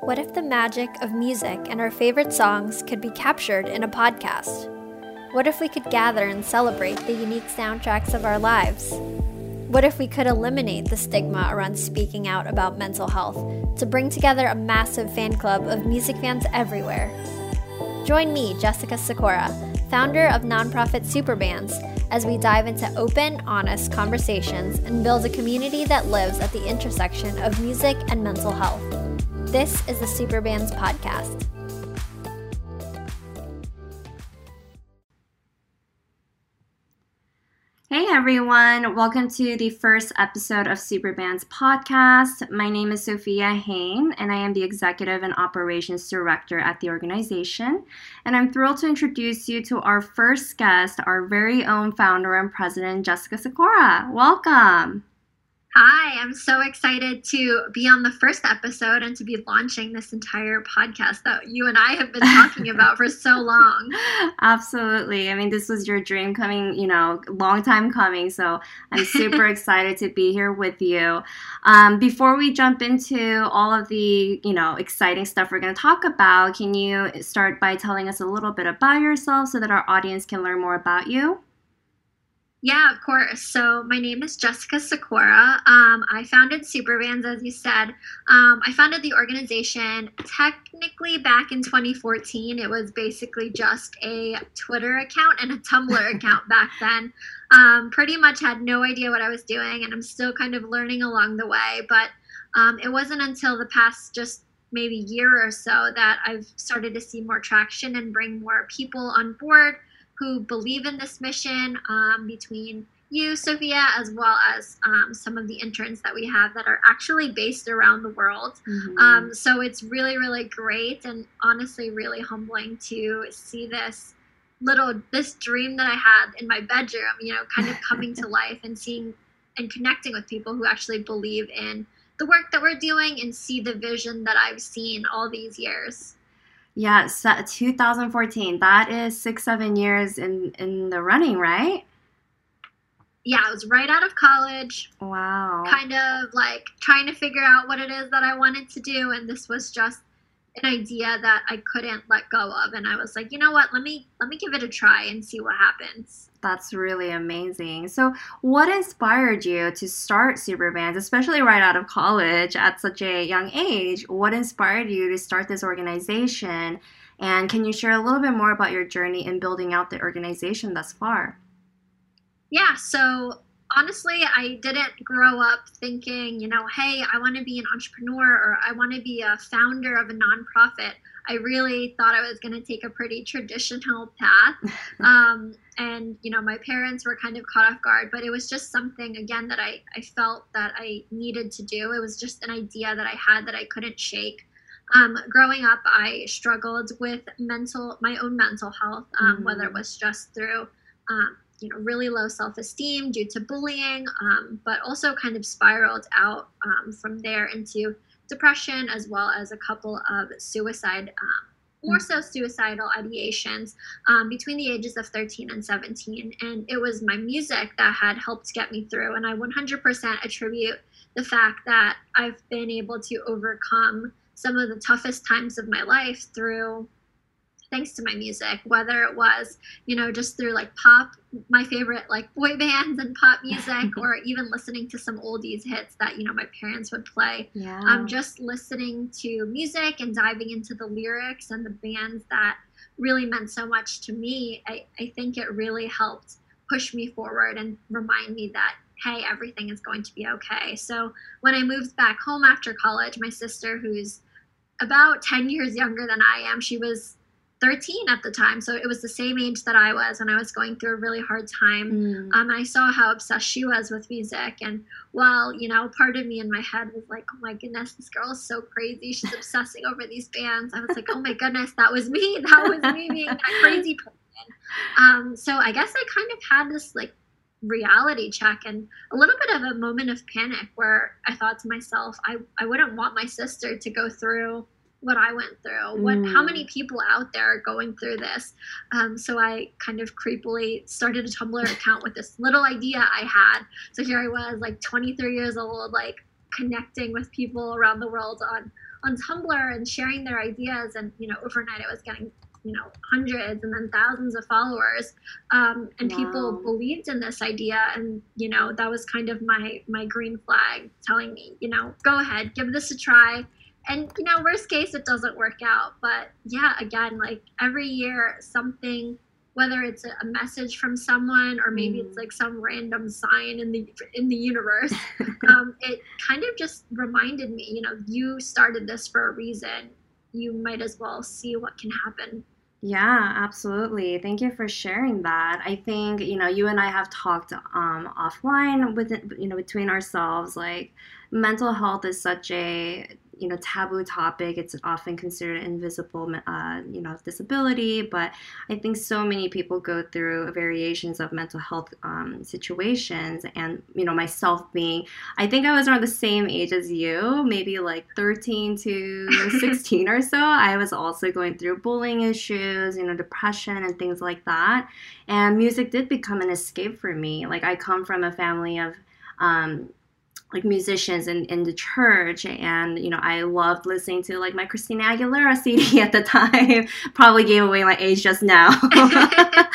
What if the magic of music and our favorite songs could be captured in a podcast? What if we could gather and celebrate the unique soundtracks of our lives? What if we could eliminate the stigma around speaking out about mental health to bring together a massive fan club of music fans everywhere? Join me, Jessica Sikora, founder of nonprofit Superbands, as we dive into open, honest conversations and build a community that lives at the intersection of music and mental health. This is the Superbands Podcast. Hey everyone, welcome to the first episode of Superbands podcast. My name is Sophia Hain, and I am the Executive and Operations Director at the organization. And I'm thrilled to introduce you to our first guest, our very own founder and president, Jessica Sikora. Welcome. Hi, I'm so excited to be on the first episode and to be launching this entire podcast that you and I have been talking about for so long. Absolutely. I mean, this was your dream coming, you know, long time coming. So I'm super excited to be here with you. Um, before we jump into all of the, you know, exciting stuff we're going to talk about, can you start by telling us a little bit about yourself so that our audience can learn more about you? Yeah, of course. So my name is Jessica Sikora. Um, I founded Superbands, as you said. Um, I founded the organization technically back in 2014. It was basically just a Twitter account and a Tumblr account back then. Um, pretty much had no idea what I was doing, and I'm still kind of learning along the way. But um, it wasn't until the past just maybe year or so that I've started to see more traction and bring more people on board who believe in this mission um, between you, Sophia, as well as um, some of the interns that we have that are actually based around the world. Mm-hmm. Um, so it's really, really great and honestly really humbling to see this little this dream that I had in my bedroom, you know, kind of coming to life and seeing and connecting with people who actually believe in the work that we're doing and see the vision that I've seen all these years. Yeah, 2014. That is six, seven years in in the running, right? Yeah, I was right out of college. Wow. Kind of like trying to figure out what it is that I wanted to do, and this was just an idea that I couldn't let go of, and I was like, you know what? Let me let me give it a try and see what happens. That's really amazing. So, what inspired you to start Superbands, especially right out of college at such a young age? What inspired you to start this organization? And can you share a little bit more about your journey in building out the organization thus far? Yeah, so honestly, I didn't grow up thinking, you know, hey, I want to be an entrepreneur or I want to be a founder of a nonprofit. I really thought I was going to take a pretty traditional path. Um, and, you know, my parents were kind of caught off guard, but it was just something, again, that I, I felt that I needed to do. It was just an idea that I had that I couldn't shake. Um, growing up, I struggled with mental, my own mental health, um, mm-hmm. whether it was just through, um, you know, really low self-esteem due to bullying, um, but also kind of spiraled out um, from there into depression as well as a couple of suicide, um, more so suicidal ideations um, between the ages of 13 and 17. And it was my music that had helped get me through. And I 100% attribute the fact that I've been able to overcome some of the toughest times of my life through thanks to my music, whether it was, you know, just through like pop, my favorite like boy bands and pop music, or even listening to some oldies hits that, you know, my parents would play. Yeah. Um, just listening to music and diving into the lyrics and the bands that really meant so much to me, I, I think it really helped push me forward and remind me that hey, everything is going to be okay. So when I moved back home after college, my sister, who's about 10 years younger than I am, she was 13 at the time. So it was the same age that I was, and I was going through a really hard time. Mm. Um, and I saw how obsessed she was with music. And well, you know, part of me in my head was like, oh my goodness, this girl is so crazy. She's obsessing over these bands. I was like, oh my goodness, that was me. That was me being that crazy person. Um, so I guess I kind of had this like reality check and a little bit of a moment of panic where I thought to myself, I, I wouldn't want my sister to go through what I went through. What how many mm. people out there are going through this? Um, so I kind of creepily started a Tumblr account with this little idea I had. So here I was, like 23 years old, like connecting with people around the world on on Tumblr and sharing their ideas. And, you know, overnight I was getting you know hundreds and then thousands of followers um, and wow. people believed in this idea and you know that was kind of my my green flag telling me you know go ahead give this a try and you know worst case it doesn't work out but yeah again like every year something whether it's a message from someone or maybe mm. it's like some random sign in the in the universe um, it kind of just reminded me you know you started this for a reason you might as well see what can happen. Yeah, absolutely. Thank you for sharing that. I think, you know, you and I have talked um, offline with you know, between ourselves, like mental health is such a you know taboo topic. It's often considered invisible, uh, you know, disability. But I think so many people go through variations of mental health um, situations, and you know, myself being, I think I was around the same age as you, maybe like 13 to 16 or so. I was also going through bullying issues, you know, depression and things like that. And music did become an escape for me. Like I come from a family of um, like musicians in, in the church and you know i loved listening to like my christina aguilera cd at the time. Probably gave away my age just now.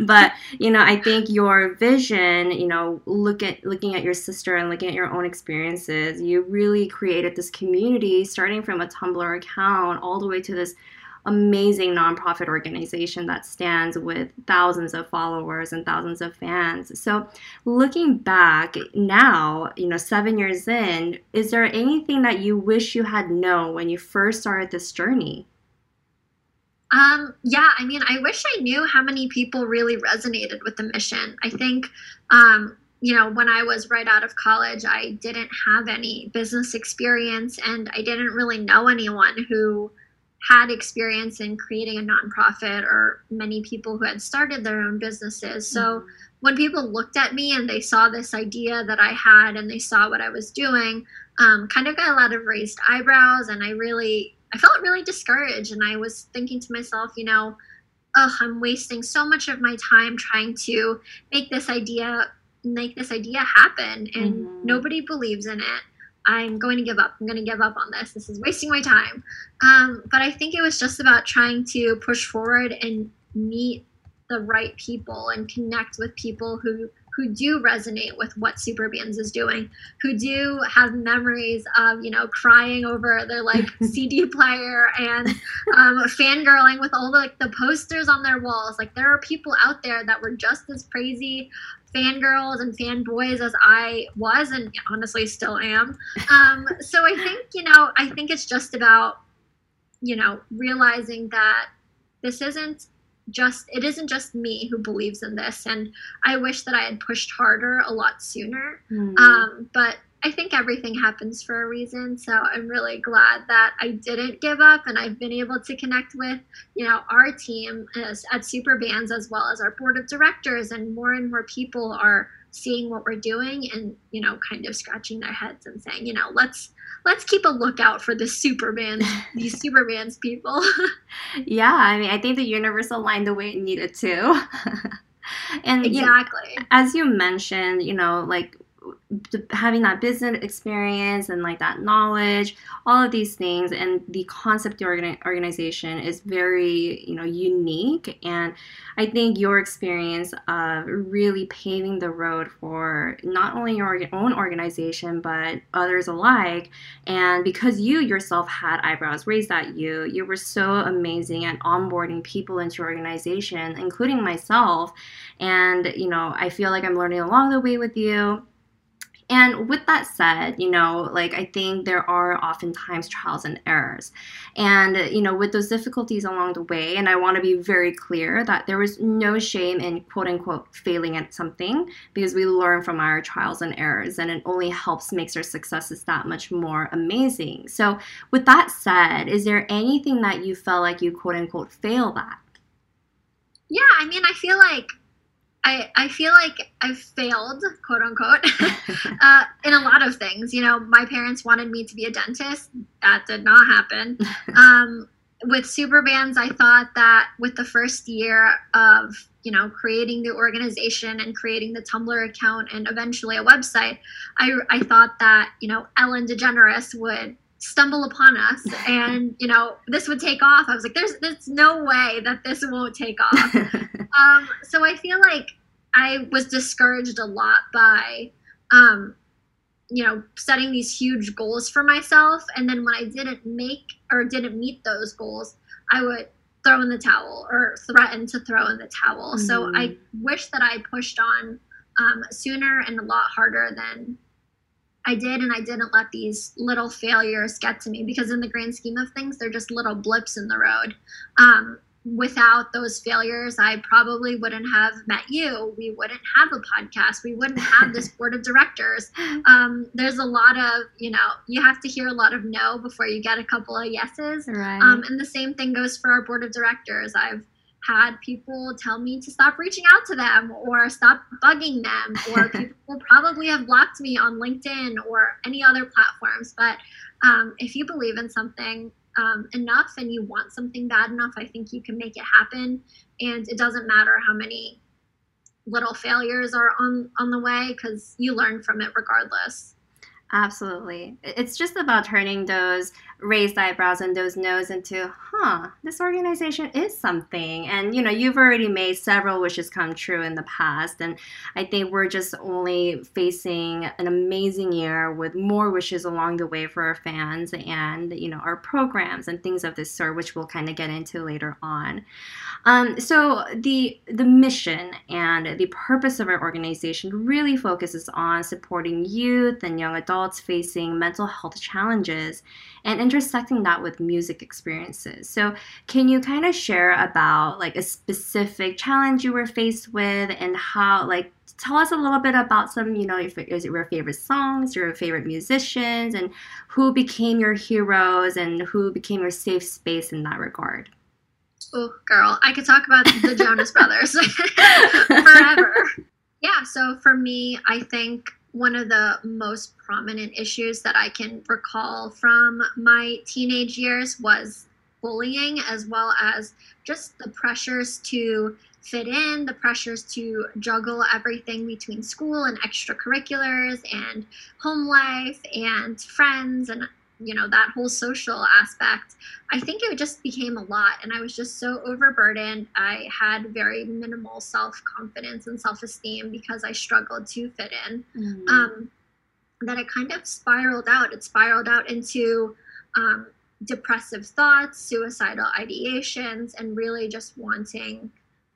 But you know i think your vision you know look at looking at your sister and looking at your own experiences you really created this community starting from a tumblr account all the way to this amazing nonprofit organization that stands with thousands of followers and thousands of fans. So, looking back now, you know, seven years in, is there anything that you wish you had known when you first started this journey? Um, yeah, I mean, I wish I knew how many people really resonated with the mission. I think, um, you know, when I was right out of college, I didn't have any business experience and I didn't really know anyone who had experience in creating a nonprofit or many people who had started their own businesses. So mm-hmm. when people looked at me and they saw this idea that I had and they saw what I was doing, um, kind of got a lot of raised eyebrows. And I really, I felt really discouraged. And I was thinking to myself, you know, oh, I'm wasting so much of my time trying to make this idea make this idea happen and mm-hmm. nobody believes in it I'm going to give up. I'm going to give up on this. This is wasting my time. Um, but I think it was just about trying to push forward and meet the right people and connect with people who who do resonate with what Superbands is doing, who do have memories of, you know, crying over their like CD player and um, fangirling with all the, like the posters on their walls. Like there are people out there that were just as crazy fangirls and fanboys as I was and honestly still am. Um, so I think, you know, I think it's just about, you know, realizing that this isn't just it isn't just me who believes in this and i wish that i had pushed harder a lot sooner mm. um, but i think everything happens for a reason so i'm really glad that i didn't give up and i've been able to connect with you know our team as, at Superbands as well as our board of directors and more and more people are seeing what we're doing and you know kind of scratching their heads and saying you know let's let's keep a lookout for the Superbands, these Superbands people. yeah, I mean, I think the universe aligned the way it needed to. and exactly. You know, as you mentioned, you know, like having that business experience and like that knowledge all of these things and the concept of organization is very you know unique and i think your experience of really paving the road for not only your own organization but others alike. And because you yourself had eyebrows raised at you you were so amazing at onboarding people into your organization including myself. And you know i feel like i'm learning along the way with you and with that said, you know, like I think there are oftentimes trials and errors. And, you know, with those difficulties along the way, and I want to be very clear that there was no shame in quote unquote failing at something because we learn from our trials and errors and it only helps makes our successes that much more amazing. So, with that said, is there anything that you felt like you quote unquote failed at? Yeah, I mean, I feel like I, I feel like I've failed, quote unquote, uh, in a lot of things. You know, my parents wanted me to be a dentist. That did not happen. Um, with Superbands, I thought that with the first year of, you know, creating the organization and creating the Tumblr account and eventually a website, I, I thought that, you know, Ellen DeGeneres would stumble upon us and you know this would take off i was like there's there's no way that this won't take off um, so i feel like i was discouraged a lot by um, you know setting these huge goals for myself and then when i didn't make or didn't meet those goals i would throw in the towel or threaten to throw in the towel mm-hmm. so i wish that i pushed on um, sooner and a lot harder than I did, and I didn't let these little failures get to me because, in the grand scheme of things, they're just little blips in the road. Um, without those failures, I probably wouldn't have met you. We wouldn't have a podcast. We wouldn't have this board of directors. Um, there's a lot of, you know, you have to hear a lot of no before you get a couple of yeses. Right. Um, and the same thing goes for our board of directors. I've had people tell me to stop reaching out to them or stop bugging them or people probably have blocked me on linkedin or any other platforms but um, if you believe in something um, enough and you want something bad enough i think you can make it happen and it doesn't matter how many little failures are on on the way because you learn from it regardless Absolutely. It's just about turning those raised eyebrows and those no's into, huh, this organization is something. And, you know, you've already made several wishes come true in the past. And I think we're just only facing an amazing year with more wishes along the way for our fans and, you know, our programs and things of this sort, which we'll kind of get into later on. Um, so the the mission and the purpose of our organization really focuses on supporting youth and young adults facing mental health challenges and intersecting that with music experiences. So can you kind of share about like a specific challenge you were faced with and how like tell us a little bit about some, you know, your, your favorite songs, your favorite musicians, and who became your heroes and who became your safe space in that regard. Oh, girl, I could talk about the Jonas Brothers forever. Yeah, so for me, I think one of the most prominent issues that I can recall from my teenage years was bullying, as well as just the pressures to fit in, the pressures to juggle everything between school and extracurriculars and home life and friends and you know that whole social aspect i think it just became a lot and i was just so overburdened. I had very minimal self-confidence and self-esteem because i struggled to fit in. Mm-hmm. um, that it kind of spiraled out. It spiraled out into um, depressive thoughts suicidal ideations and really just wanting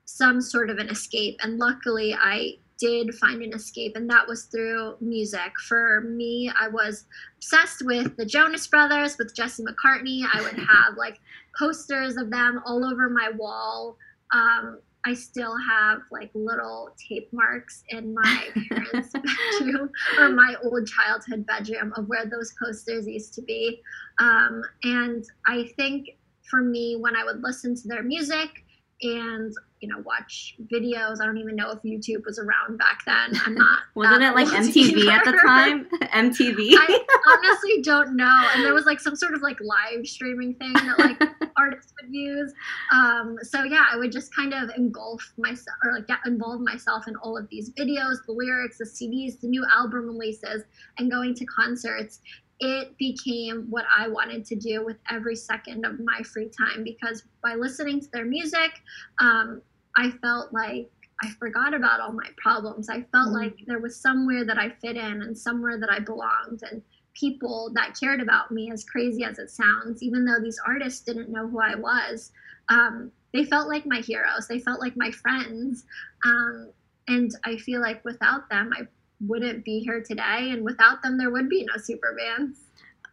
some sort of an escape. And luckily i did find an escape, and that was through music. For me, I was obsessed with the Jonas Brothers, with Jesse McCartney. I would have like posters of them all over my wall. Um, I still have like little tape marks in my parents' bedroom or my old childhood bedroom of where those posters used to be. Um, and I think for me, when I would listen to their music and you know watch videos. I don't even know if youtube was around back then. I'm not wasn't it like mtv either. at the time? Mtv i honestly don't know. And there was like some sort of like live streaming thing that like artists would use. Um, so yeah i would just kind of engulf myself or like get involve myself in all of these videos the lyrics the cds the new album releases and going to concerts. It became what I wanted to do with every second of my free time because by listening to their music, um, I felt like I forgot about all my problems. I felt mm like there was somewhere that I fit in and somewhere that I belonged and people that cared about me, as crazy as it sounds, even though these artists didn't know who I was. Um, they felt like my heroes, they felt like my friends. Um, and I feel like without them, I wouldn't be here today, and without them, there would be no super bands.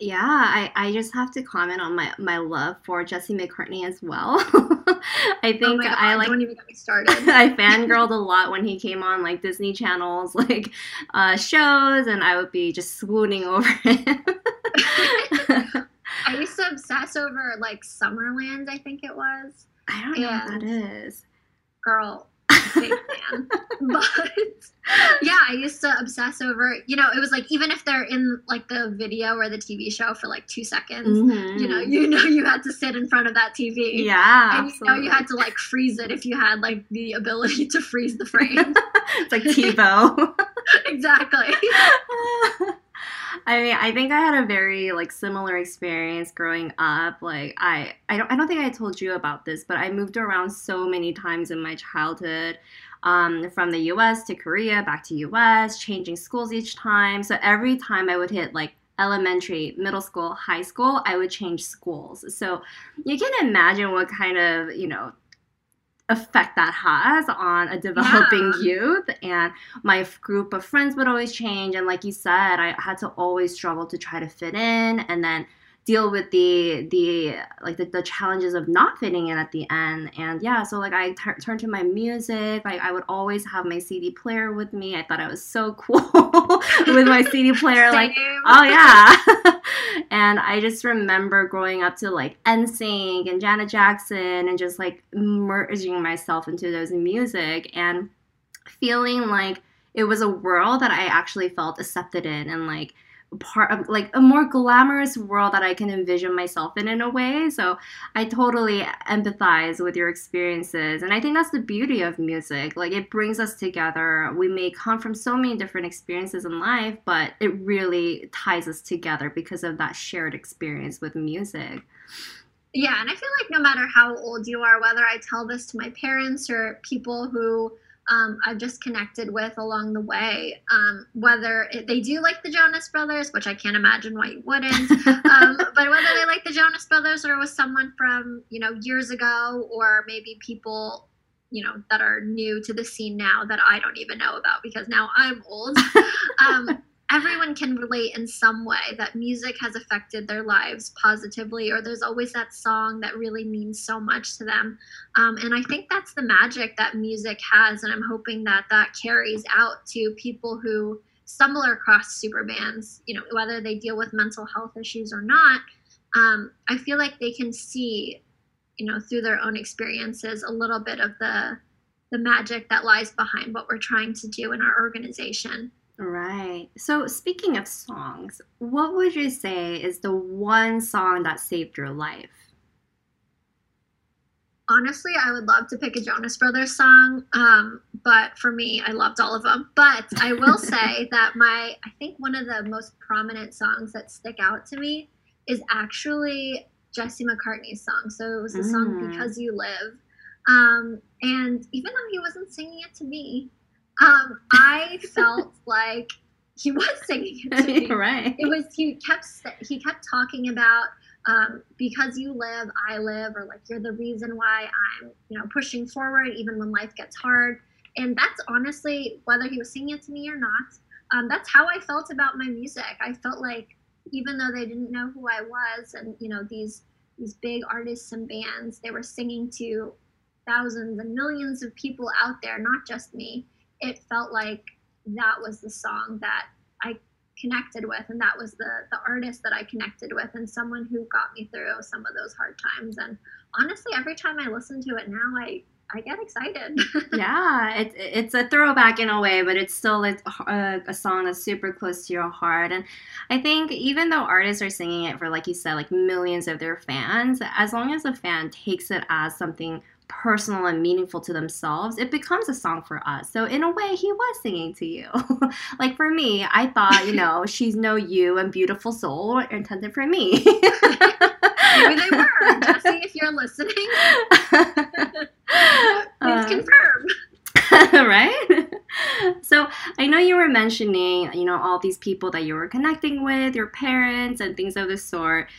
Yeah, I, I just have to comment on my, my love for Jesse McCartney as well. I think oh God, I like don't even get me started. I fangirled a lot when he came on like Disney Channel's like uh, shows, and I would be just swooning over him. I used to obsess over like Summerland, I think it was. I don't know what that is. Girl, big fan. but yeah, I used to obsess over, you know, it was like even if they're in like the video or the TV show for like two seconds, mm-hmm. you know, you know you had to sit in front of that TV. Yeah. And absolutely. you know you had to like freeze it if you had like the ability to freeze the frame. it's like TiVo. exactly. I mean, I think I had a very like similar experience growing up. Like I I don't I don't think I told you about this, but I moved around so many times in my childhood. Um, from the US to Korea, back to US, changing schools each time. So every time I would hit like elementary, middle school, high school, I would change schools. So you can imagine what kind of, you know, effect that has on a developing yeah. youth. And my group of friends would always change. And like you said i had to always struggle to try to fit in. And then deal with the the like the, the challenges of not fitting in at the end. And yeah so like i t- turned to my music. Like i would always have my cd player with me. I thought i was so cool with my cd player like oh yeah. And i just remember growing up to like nsync and janet jackson and just like merging myself into those music and feeling like it was a world that i actually felt accepted in and like part of like a more glamorous world that I can envision myself in in a way. So I totally empathize with your experiences. And I think that's the beauty of music. Like it brings us together. We may come from so many different experiences in life, but it really ties us together because of that shared experience with music. Yeah, and I feel like no matter how old you are, whether I tell this to my parents or people who um, I've just connected with along the way. Um, whether it, they do like the Jonas Brothers, which I can't imagine why you wouldn't, um, but whether they like the Jonas Brothers or it was someone from you know years ago, or maybe people you know that are new to the scene now that I don't even know about because now I'm old. Everyone can relate in some way that music has affected their lives positively or there's always that song that really means so much to them. Um, and i think that's the magic that music has and i'm hoping that that carries out to people who stumble across super bands you know whether they deal with mental health issues or not. Um, i feel like they can see you know through their own experiences a little bit of the the magic that lies behind what we're trying to do in our organization Right. So, speaking of songs, what would you say is the one song that saved your life? Honestly, I would love to pick a Jonas Brothers song, um, but for me, I loved all of them. But I will say that my, I think one of the most prominent songs that stick out to me is actually Jesse McCartney's song. So it was the mm. song Because You Live. Um, and even though he wasn't singing it to me, um, I felt like he was singing it to me. right. It was he kept he kept talking about um, because you live, I live, or like you're the reason why I'm you know pushing forward even when life gets hard. And that's honestly whether he was singing it to me or not. Um, that's how I felt about my music. I felt like even though they didn't know who I was, and you know these these big artists and bands, they were singing to thousands and millions of people out there, not just me it felt like that was the song that I connected with and that was the the artist that I connected with and someone who got me through some of those hard times and honestly every time I listen to it now I I get excited. yeah, it's it's a throwback in a way, but it's still a, a, a, song that's super close to your heart. And I think even though artists are singing it for, like you said, like millions of their fans, as long as a fan takes it as something personal and meaningful to themselves, it becomes a song for us. So in a way, he was singing to you. like for me, I thought, you know, she's no you and beautiful soul intended for me. Maybe they were. Jesse, if you're listening, please uh, confirm. right? I know you were mentioning, you know, all these people that you were connecting with, your parents and things of the sort.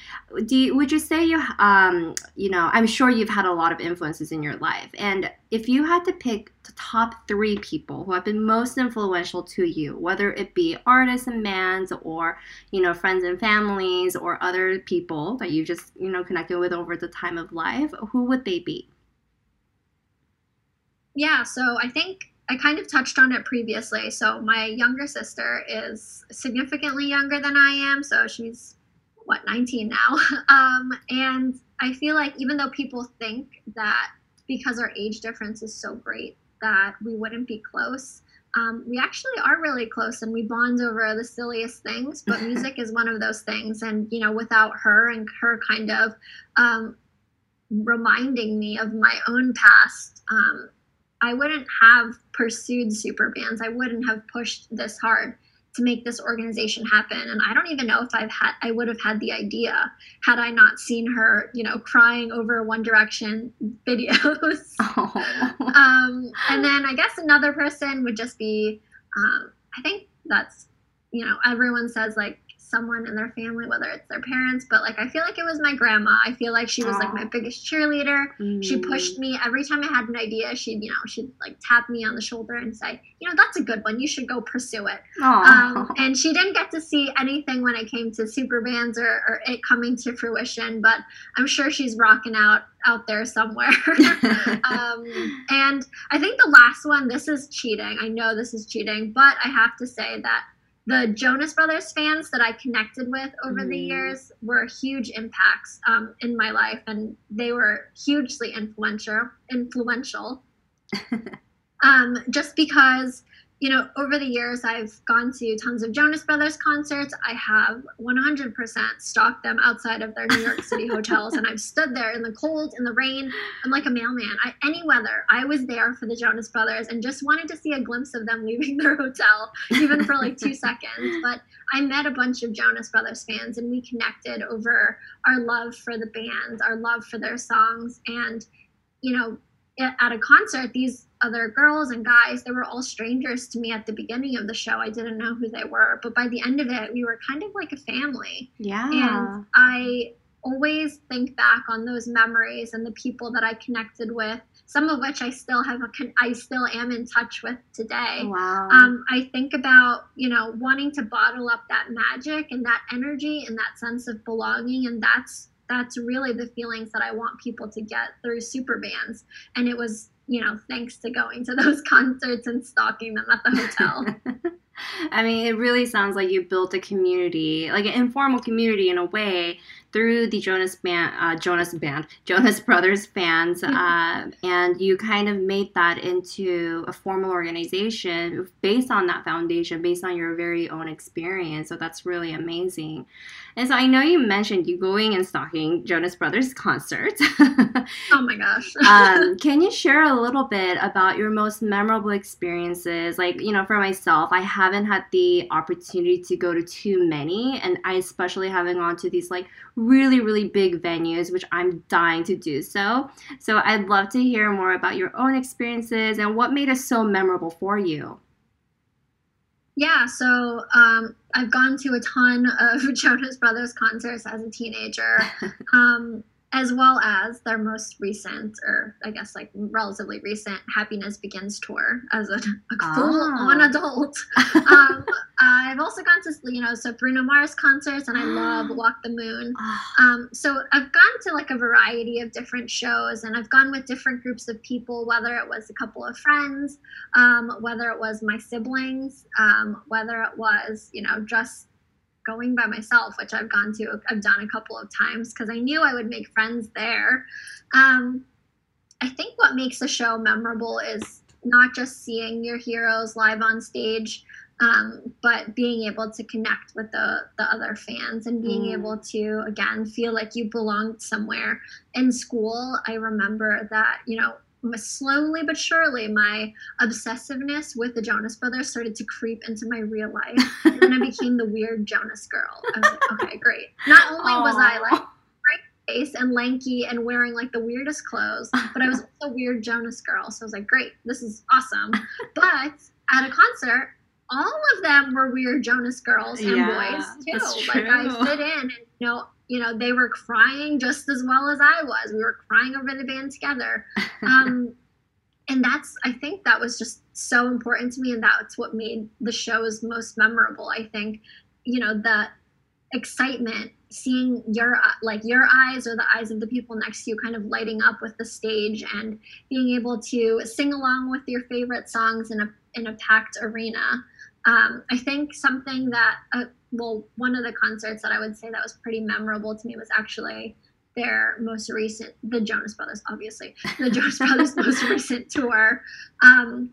Do you, would you say you, um, you know, I'm sure you've had a lot of influences in your life, and if you had to pick the top three people who have been most influential to you, whether it be artists and bands or, you know, friends and families or other people that you just, you know, connected with over the time of life, who would they be? Yeah, so I think I kind of touched on it previously. So my younger sister is significantly younger than I am, so she's what 19 now. Um, and I feel like even though people think that because our age difference is so great that we wouldn't be close, um, we actually are really close and we bond over the silliest things. But music is one of those things, and you know, without her and her kind of um, reminding me of my own past. Um, I wouldn't have pursued super bands. I wouldn't have pushed this hard. to make this organization happen and i don't even know if i've had i would have had the idea had i not seen her you know crying over one direction videos oh. um, and then i guess another person would just be um, i think that's you know everyone says like someone in their family, whether it's their parents, but like I feel like it was my grandma. I feel like she was Aww. like my biggest cheerleader. Mm. She pushed me every time I had an idea. She'd, you know, she'd like tap me on the shoulder and say, you know, that's a good one. You should go pursue it. Um, and she didn't get to see anything when it came to super bands or, or it coming to fruition, but I'm sure she's rocking out out there somewhere. um, and I think the last one, this is cheating. I know this is cheating, but I have to say that the Jonas Brothers fans that I connected with over mm. the years were huge impacts um, in my life, and they were hugely influential. Influential, um, just because you know, over the years, I've gone to tons of Jonas Brothers concerts. I have 100% stalked them outside of their New York City hotels, and I've stood there in the cold, in the rain. I'm like a mailman. I, any weather, I was there for the Jonas Brothers and just wanted to see a glimpse of them leaving their hotel, even for like two seconds. But I met a bunch of Jonas Brothers fans, and we connected over our love for the band, our love for their songs, and you know, at a concert, these other girls and guys, they were all strangers to me at the beginning of the show. I didn't know who they were, but by the end of it, we were kind of like a family. Yeah. And I always think back on those memories and the people that I connected with, some of which I still have a con- I still am in touch with today. Wow. Um, I think about you know wanting to bottle up that magic and that energy and that sense of belonging, and that's that's really the feelings that I want people to get through super bands. And it was, you know, thanks to going to those concerts and stalking them at the hotel. I mean, it really sounds like you built a community, like an informal community in a way, through the Jonas band, uh, Jonas band, Jonas Brothers fans, uh, and you kind of made that into a formal organization based on that foundation, based on your very own experience. So that's really amazing. And so I know you mentioned you going and stalking Jonas Brothers concerts. oh my gosh. um, can you share a little bit about your most memorable experiences? Like, you know, for myself, I haven't had the opportunity to go to too many, and I especially haven't gone to these like really, really big venues, which I'm dying to do so. So I'd love to hear more about your own experiences and what made it so memorable for you. Yeah, so um, I've gone to a ton of Jonas Brothers concerts as a teenager. Um, as well as their most recent, or I guess like relatively recent, Happiness Begins tour as a, a full-on ah. adult. um, I've also gone to you know so Bruno Mars concerts, and I love Walk the Moon. Ah. Um, so I've gone to like a variety of different shows, and I've gone with different groups of people, whether it was a couple of friends, um, whether it was my siblings, um, whether it was you know just going by myself, which I've gone to, I've done a couple of times because I knew I would make friends there. Um, I think what makes a show memorable is not just seeing your heroes live on stage, um, but being able to connect with the, the other fans and being mm. able to, again, feel like you belonged somewhere. In school, I remember that, you know, slowly but surely my obsessiveness with the Jonas Brothers started to creep into my real life. and then I became the weird Jonas girl. I was like, okay, great. Not only Aww. was I like face and lanky and wearing like the weirdest clothes, but I was also a weird Jonas girl. So I was like, great, this is awesome. But at a concert, all of them were weird Jonas girls and yeah, boys too. Like I fit in and you know you know, they were crying just as well as I was. We were crying over the band together. Um, and that's, I think that was just so important to me. And that's what made the shows most memorable. I think, you know, the excitement, seeing your, like your eyes or the eyes of the people next to you kind of lighting up with the stage and being able to sing along with your favorite songs in a, in a packed arena. Um, I think something that, uh, well, one of the concerts that I would say that was pretty memorable to me was actually their most recent, the Jonas Brothers, obviously, the Jonas Brothers' most recent tour. Um,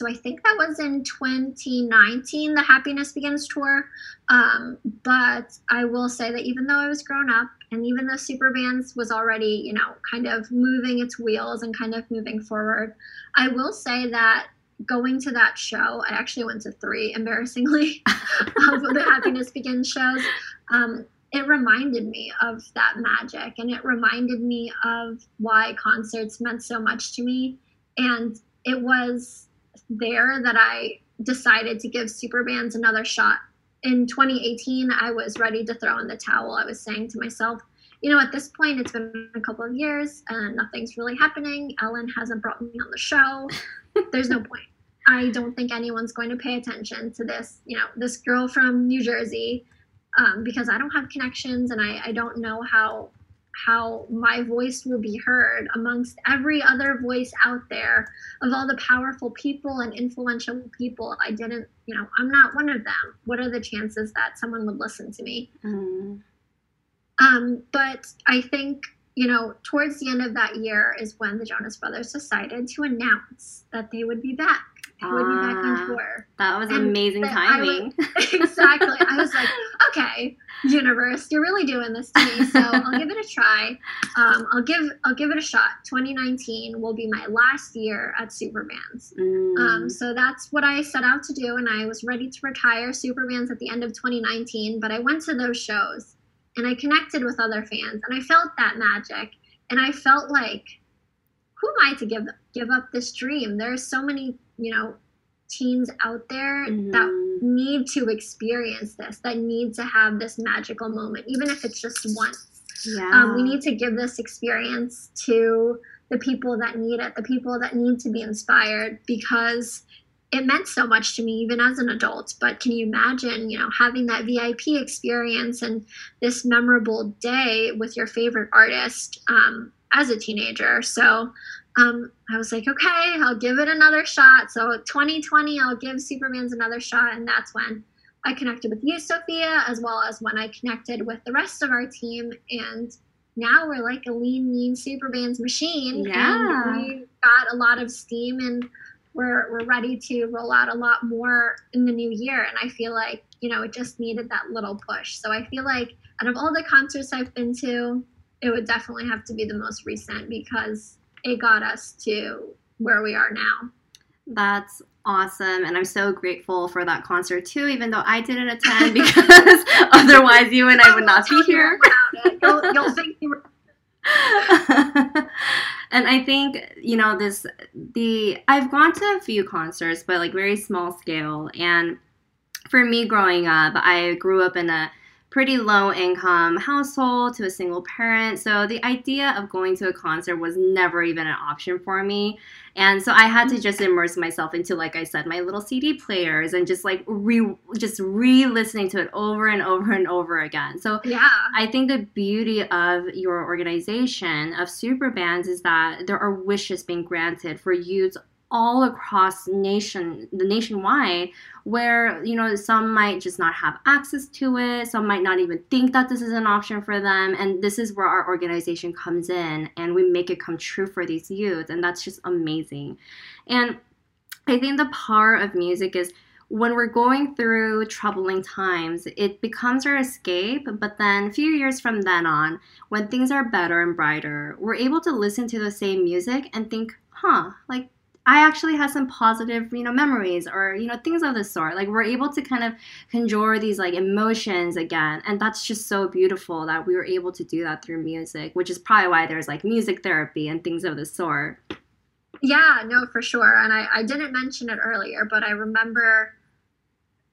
so I think that was in 2019, the Happiness Begins tour. Um, but I will say that even though I was grown up, and even though Super Bands was already, you know, kind of moving its wheels and kind of moving forward, I will say that going to that show, I actually went to three, embarrassingly, of the Happiness Begins shows. Um, it reminded me of that magic and it reminded me of why concerts meant so much to me. And it was there that I decided to give Superbands another shot. In 2018, I was ready to throw in the towel. I was saying to myself, you know, at this point, it's been a couple of years and nothing's really happening. Ellen hasn't brought me on the show. There's no point. I don't think anyone's going to pay attention to this, you know, this girl from New Jersey, um, because I don't have connections and I, I don't know how how my voice will be heard amongst every other voice out there of all the powerful people and influential people. I didn't, you know, I'm not one of them. What are the chances that someone would listen to me? Mm. Um, but I think, you know, towards the end of that year is when the Jonas Brothers decided to announce that they would be back. They would be back on ah, tour. That was and amazing timing. I was, exactly. I was like, okay, universe, you're really doing this to me. So I'll give it a try. Um, I'll give I'll give it a shot. 2019 will be my last year at Superbands. Mm. Um, so that's what I set out to do, and I was ready to retire Superbands at the end of 2019. But I went to those shows and I connected with other fans and I felt that magic and I felt like who am I to give give up this dream? There's so many, you know, teens out there mm-hmm. that need to experience this, that need to have this magical moment, even if it's just once. Yeah. Um, we need to give this experience to the people that need it, the people that need to be inspired, because it meant so much to me even as an adult but can you imagine you know having that vip experience and this memorable day with your favorite artist um, as a teenager so um, i was like okay i'll give it another shot so 2020 i'll give superbands another shot and that's when i connected with you sophia as well as when i connected with the rest of our team and now we're like a lean mean superbands machine yeah. and we got a lot of steam and we're we're ready to roll out a lot more in the new year. And i feel like you know it just needed that little push. So i feel like out of all the concerts i've been to it would definitely have to be the most recent because it got us to where we are now. That's awesome. And i'm so grateful for that concert too even though i didn't attend because otherwise you and i would not be here. you'll, you'll think you were and I think you know this the I've gone to a few concerts, but like very small scale. And for me, growing up, I grew up in a pretty low income household to a single parent. So the idea of going to a concert was never even an option for me. And so I had to just immerse myself into, like I said, my little CD players and just like re just re-listening to it over and over and over again. So yeah, I think the beauty of your organization of super bands is that there are wishes being granted for youths all across nation the nationwide where you know some might just not have access to it some might not even think that this is an option for them and this is where our organization comes in and we make it come true for these youth and that's just amazing and i think the power of music is when we're going through troubling times, it becomes our escape. But then a few years from then on, when things are better and brighter, we're able to listen to the same music and think, huh, like I actually have some positive, you know, memories or, you know, things of the sort. Like we're able to kind of conjure these like emotions again. And that's just so beautiful that we were able to do that through music, which is probably why there's like music therapy and things of the sort. Yeah, no, for sure. And I, I didn't mention it earlier, but I remember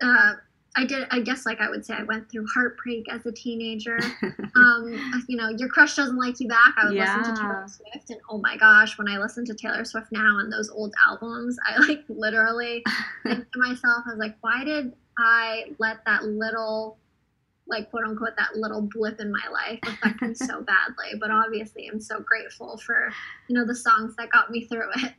uh, I did. I guess like I would say I went through heartbreak as a teenager. um, you know, your crush doesn't like you back. I would yeah. listen to Taylor Swift, and oh my gosh, when I listen to Taylor Swift now and those old albums, I like literally think to myself, I was like, why did I let that little like quote unquote that little blip in my life affect me so badly but obviously i'm so grateful for you know the songs that got me through it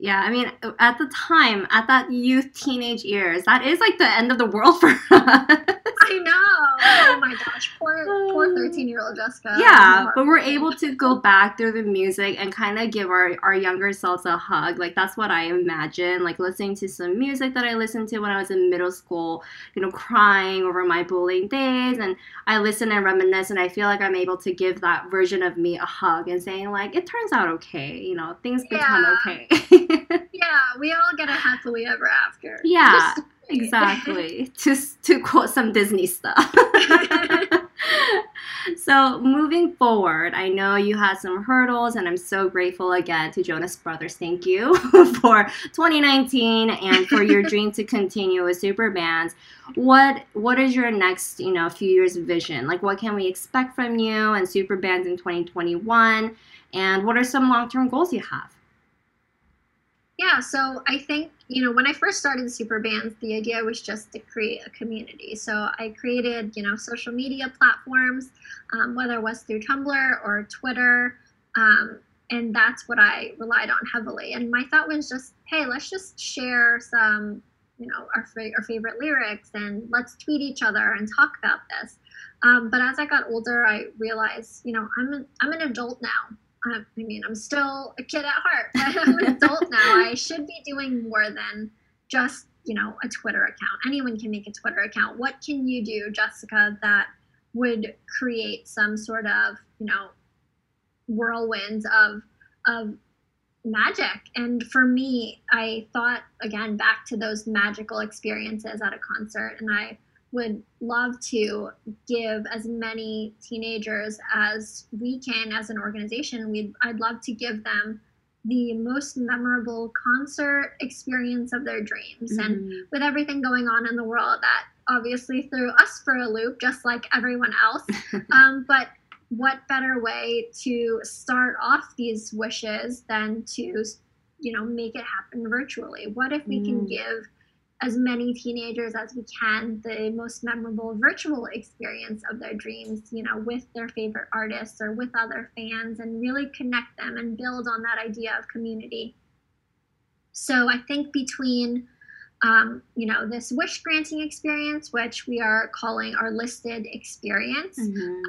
yeah, I mean, at the time, at that youth teenage years, that is like the end of the world for us. I know. Oh my gosh, poor poor oh. thirteen year old Jessica. Yeah, oh but we're able to go back through the music and kind of give our our younger selves a hug. Like that's what I imagine. Like listening to some music that I listened to when I was in middle school. You know, crying over my bullying days, and I listen and reminisce, and I feel like I'm able to give that version of me a hug and saying like, it turns out okay. You know, things become Yeah. okay. yeah, we all get a happily ever after. Yeah, exactly. to to quote some Disney stuff. so moving forward, I know you had some hurdles, and I'm so grateful again to Jonas Brothers. Thank you for 2019 and for your dream to continue with super bands. What what is your next you know few years vision? Like what can we expect from you and super bands in 2021? And what are some long term goals you have? Yeah, so I think, you know, when I first started Superbands, the idea was just to create a community. So I created, you know, social media platforms, um, whether it was through Tumblr or Twitter. Um, and that's what I relied on heavily. And my thought was just, hey, let's just share some, you know, our, our favorite lyrics and let's tweet each other and talk about this. Um, but as I got older, I realized, you know, I'm I'm an adult now. I I mean, I'm still a kid at heart, but I'm an adult now. I should be doing more than just, you know, a Twitter account. Anyone can make a Twitter account. What can you do, Jessica, that would create some sort of, you know, whirlwind of of magic? And for me, I thought again back to those magical experiences at a concert, and I would love to give as many teenagers as we can as an organization. We'd, I'd love to give them the most memorable concert experience of their dreams. And with everything going on in the world, that obviously threw us for a loop, just like everyone else. um, but what better way to start off these wishes than to, you know, make it happen virtually? What if we can Mm. give as many teenagers as we can the most memorable virtual experience of their dreams, you know, with their favorite artists or with other fans and really connect them and build on that idea of community. So I think between um, you know, this wish granting experience, which we are calling our listed experience, Mhm.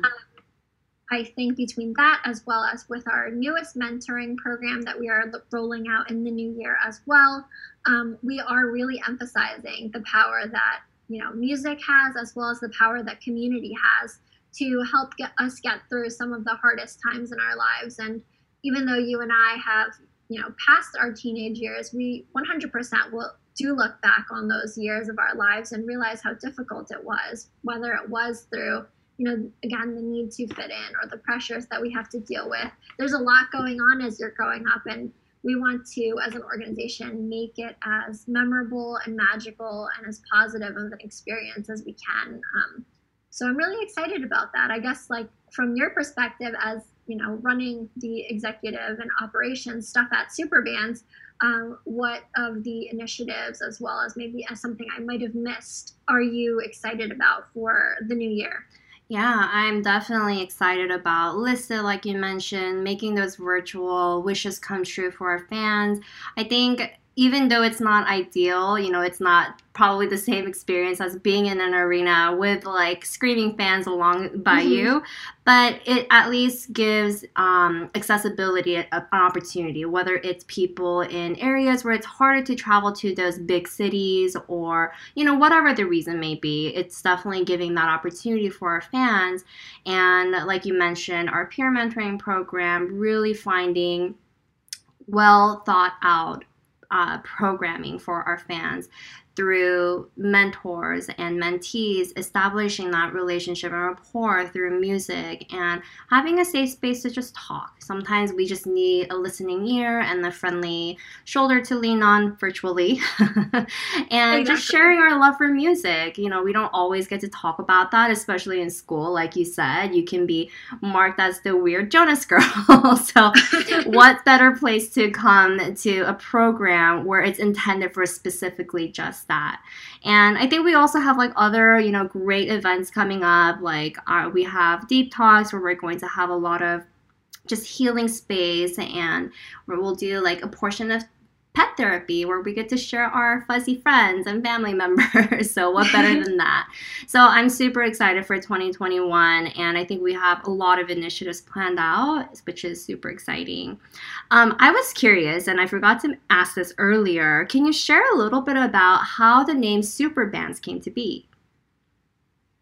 I think between that, as well as with our newest mentoring program that we are rolling out in the new year as well, um, we are really emphasizing the power that you know music has, as well as the power that community has to help get us get through some of the hardest times in our lives. And even though you and I have you know passed our teenage years, we 100% will do look back on those years of our lives and realize how difficult it was, whether it was through you know, again, the need to fit in or the pressures that we have to deal with. There's a lot going on as you're growing up, and we want to, as an organization, make it as memorable and magical and as positive of an experience as we can. Um, so I'm really excited about that. I guess, like from your perspective, as you know, running the executive and operations stuff at Superbands, um, what of the initiatives, as well as maybe as something I might have missed, are you excited about for the new year? Yeah, I'm definitely excited about Lista, like you mentioned, making those virtual wishes come true for our fans. I think even though it's not ideal, you know, it's not probably the same experience as being in an arena with like screaming fans along by Mhm. you, but it at least gives um, accessibility a- an opportunity, whether it's people in areas where it's harder to travel to those big cities or, you know, whatever the reason may be. It's definitely giving that opportunity for our fans. And like you mentioned, our peer mentoring program really finding well thought out uh, programming for our fans through mentors and mentees, establishing that relationship and rapport through music and having a safe space to just talk. Sometimes we just need a listening ear and a friendly shoulder to lean on virtually. and just sharing our love for music. You know, we don't always get to talk about that, especially in school. Like you said, you can be marked as the weird Jonas girl. so, what better place to come to a program where it's intended for specifically just that? And I think we also have like other, you know, great events coming up. Like uh, we have deep talks where we're going to have a lot of just healing space and where we'll do like a portion of pet therapy where we get to share our fuzzy friends and family members. so, what better than that? So, I'm super excited for 2021, and I think we have a lot of initiatives planned out, which is super exciting. Um, I was curious, and I forgot to ask this earlier. Can you share a little bit about how the name Superbands came to be?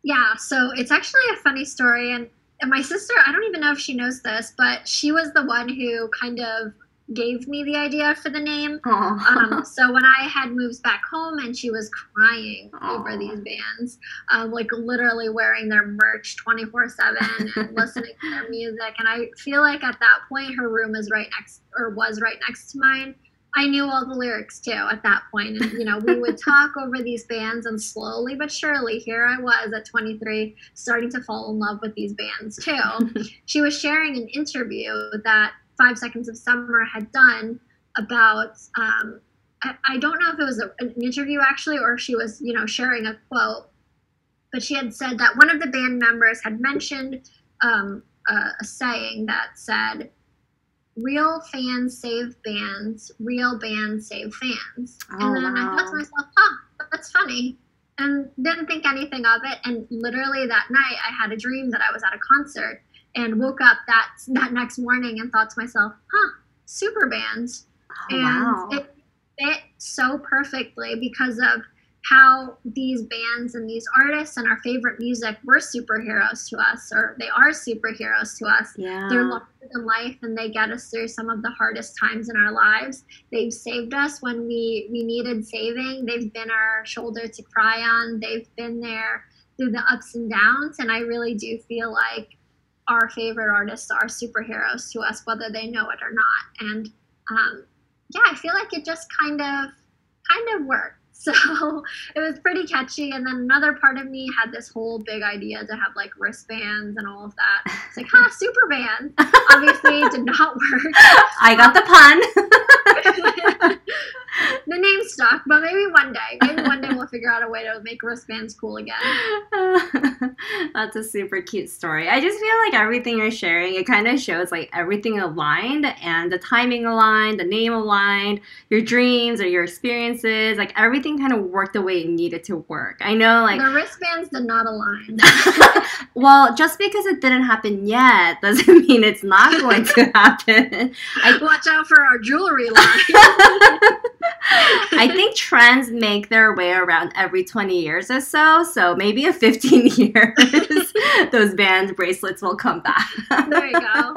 Yeah, so it's actually a funny story, and, and my sister, I don't even know if she knows this, but she was the one who kind of gave me the idea for the name. Um, so when I had moved back home and she was crying Aww. over these bands, um, like literally wearing their merch 24 7 and listening to their music. And I feel like at that point, her room is right next or was right next to mine. I knew all the lyrics too at that point. And, you know, we would talk over these bands, and slowly but surely, here I was at 23, starting to fall in love with these bands too. she was sharing an interview that Five Seconds of Summer had done about. Um, I, I, don't know if it was a, an interview actually, or if she was, you know, sharing a quote, but she had said that one of the band members had mentioned um, a, a saying that said, real fans save bands, real bands save fans. Oh, and then wow. I thought to myself, huh, that's funny. And didn't think anything of it. And literally that night, I had a dream that I was at a concert and woke up that that next morning and thought to myself, huh, super bands. Oh, and wow. it fit so perfectly because of how these bands and these artists and our favorite music were superheroes to us, or they are superheroes to us. Yeah. They're larger than life and they get us through some of the hardest times in our lives. They've saved us when we, we needed saving. They've been our shoulder to cry on. They've been there through the ups and downs. And I really do feel like our favorite artists are superheroes to us, whether they know it or not. And um, yeah, I feel like it just kind of kind of worked. So it was pretty catchy. And then another part of me had this whole big idea to have like wristbands and all of that. It's like, huh, super band. Obviously, it did not work. I got the pun. the name stuck, but maybe one day, maybe one day we'll figure out a way to make wristbands cool again. That's a super cute story. I just feel like everything you're sharing, it kind of shows like everything aligned and the timing aligned, the name aligned, your dreams or your experiences, like everything kind of worked the way it needed to work. I know like the wristbands did not align. well, just because it didn't happen yet doesn't mean it's not going to happen. I, Watch out for our jewelry line. I think trends make their way around every 20 years or so. So maybe in 15 years, those band bracelets will come back. there you go.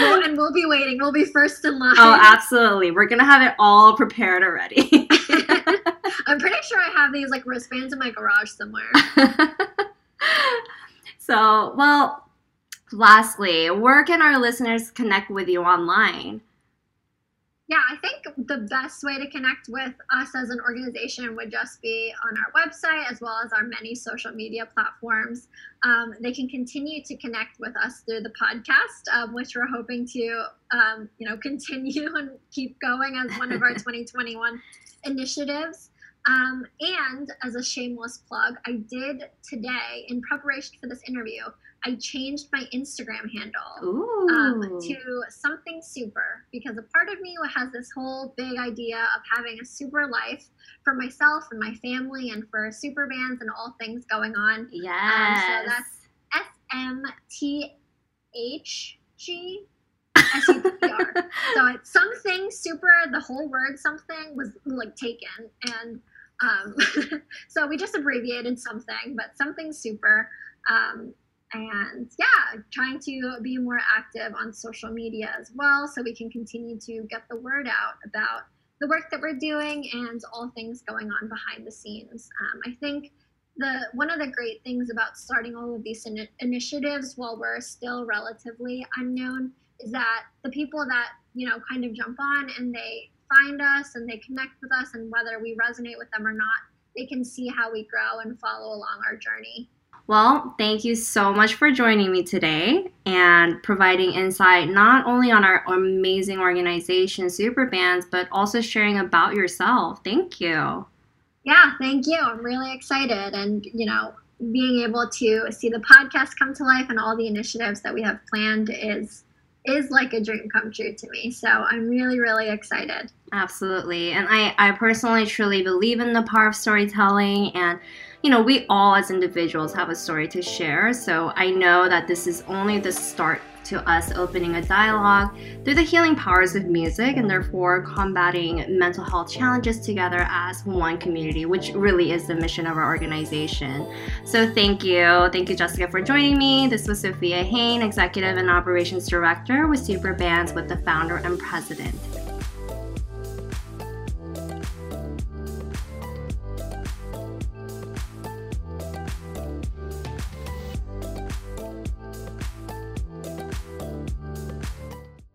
We'll, and we'll be waiting. We'll be first in line. Oh, absolutely. We're going to have it all prepared already. I'm pretty sure I have these like wristbands in my garage somewhere. so, well, lastly, where can our listeners connect with you online? Yeah, I think the best way to connect with us as an organization would just be on our website as well as our many social media platforms. Um, they can continue to connect with us through the podcast, um, which we're hoping to, um, you know, continue and keep going as one of our 2021 initiatives. Um, and as a shameless plug, I did today, in preparation for this interview, I changed my Instagram handle um, to something super because a part of me has this whole big idea of having a super life for myself and my family and for Superbands and all things going on. Yes. Um, so that's S M T H G S U P R. So it's something super, the whole word something was like taken. And um, so we just abbreviated something, but something super. Um, and yeah, trying to be more active on social media as well so we can continue to get the word out about the work that we're doing and all things going on behind the scenes. Um, I think the one of the great things about starting all of these in- initiatives while we're still relatively unknown is that the people that you know kind of jump on and they find us and they connect with us and whether we resonate with them or not they can see how we grow and follow along our journey well, thank you so much for joining me today and providing insight not only on our amazing organization, Superbands, but also sharing about yourself. Thank you. Yeah, thank you. I'm really excited. And, you know, being able to see the podcast come to life and all the initiatives that we have planned is is like a dream come true to me. So I'm really, really excited. Absolutely. And I, I personally truly believe in the power of storytelling and you know, we all as individuals have a story to share. So I know that this is only the start to us opening a dialogue through the healing powers of music and therefore combating mental health challenges together as one community, which really is the mission of our organization. So thank you. Thank you, Jessica, for joining me. This was Sophia Hain, Executive and Operations Director with Superbands with the founder and president.